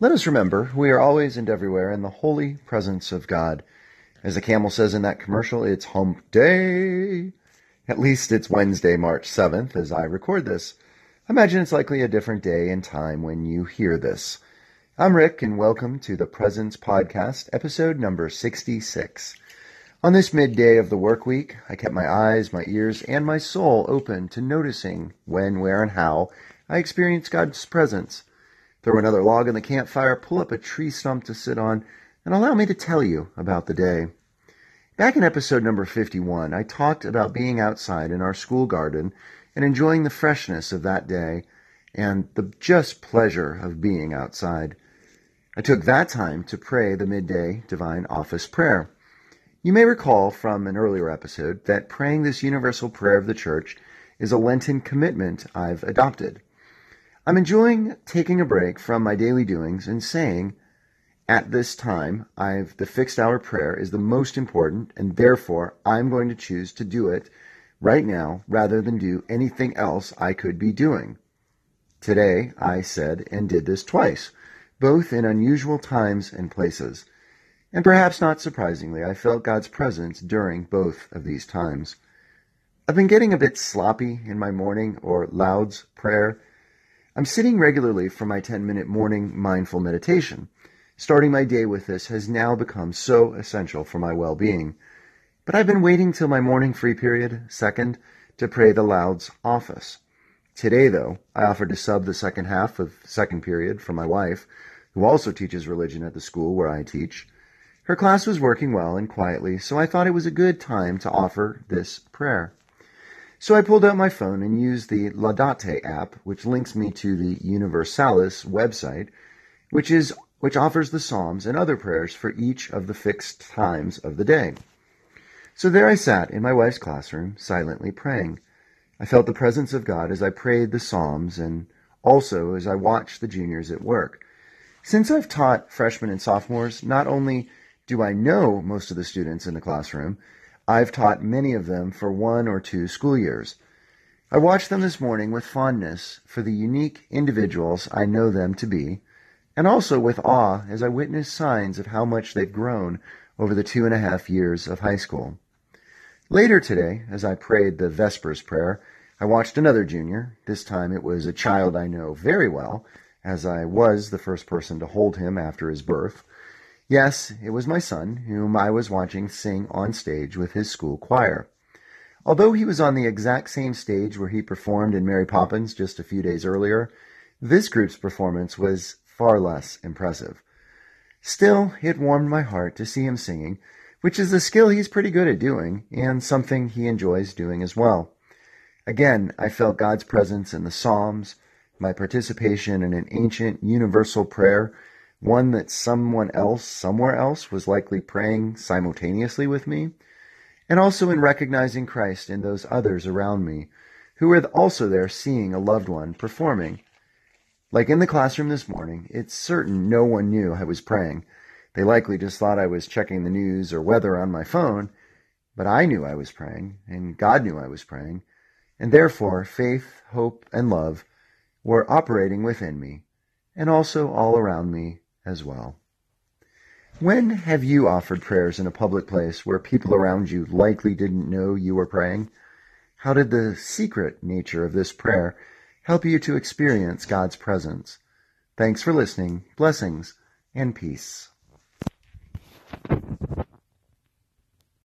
Let us remember we are always and everywhere in the holy presence of God. As the camel says in that commercial, it's hump day. At least it's Wednesday, March 7th, as I record this. Imagine it's likely a different day and time when you hear this. I'm Rick, and welcome to the Presence Podcast, episode number 66. On this midday of the work week, I kept my eyes, my ears, and my soul open to noticing when, where, and how I experienced God's presence. Throw another log in the campfire, pull up a tree stump to sit on, and allow me to tell you about the day. Back in episode number 51, I talked about being outside in our school garden and enjoying the freshness of that day and the just pleasure of being outside. I took that time to pray the midday divine office prayer. You may recall from an earlier episode that praying this universal prayer of the church is a Lenten commitment I've adopted. I'm enjoying taking a break from my daily doings and saying, at this time, I've the fixed hour prayer is the most important, and therefore I'm going to choose to do it right now rather than do anything else I could be doing. Today, I said and did this twice both in unusual times and places. And perhaps not surprisingly, I felt God's presence during both of these times. I've been getting a bit sloppy in my morning or Lauds prayer. I'm sitting regularly for my 10 minute morning mindful meditation. Starting my day with this has now become so essential for my well being. But I've been waiting till my morning free period, second, to pray the Lauds office. Today, though, I offered to sub the second half of second period for my wife, who also teaches religion at the school where I teach. Her class was working well and quietly, so I thought it was a good time to offer this prayer. So I pulled out my phone and used the Laudate app, which links me to the Universalis website, which is which offers the Psalms and other prayers for each of the fixed times of the day. So there I sat in my wife's classroom, silently praying. I felt the presence of God as I prayed the Psalms and also as I watched the juniors at work. Since I've taught freshmen and sophomores, not only do I know most of the students in the classroom, I've taught many of them for one or two school years. I watched them this morning with fondness for the unique individuals I know them to be, and also with awe as I witnessed signs of how much they've grown over the two and a half years of high school. Later today, as I prayed the Vespers prayer, I watched another junior. This time it was a child I know very well, as I was the first person to hold him after his birth. Yes, it was my son, whom I was watching sing on stage with his school choir. Although he was on the exact same stage where he performed in Mary Poppins just a few days earlier, this group's performance was far less impressive. Still, it warmed my heart to see him singing, which is a skill he's pretty good at doing and something he enjoys doing as well. Again, I felt God's presence in the Psalms, my participation in an ancient universal prayer, one that someone else somewhere else was likely praying simultaneously with me, and also in recognizing Christ in those others around me who were also there seeing a loved one performing. Like in the classroom this morning, it's certain no one knew I was praying. They likely just thought I was checking the news or weather on my phone, but I knew I was praying, and God knew I was praying, and therefore faith, hope, and love were operating within me, and also all around me as well. When have you offered prayers in a public place where people around you likely didn't know you were praying? How did the secret nature of this prayer help you to experience God's presence? Thanks for listening. Blessings and peace.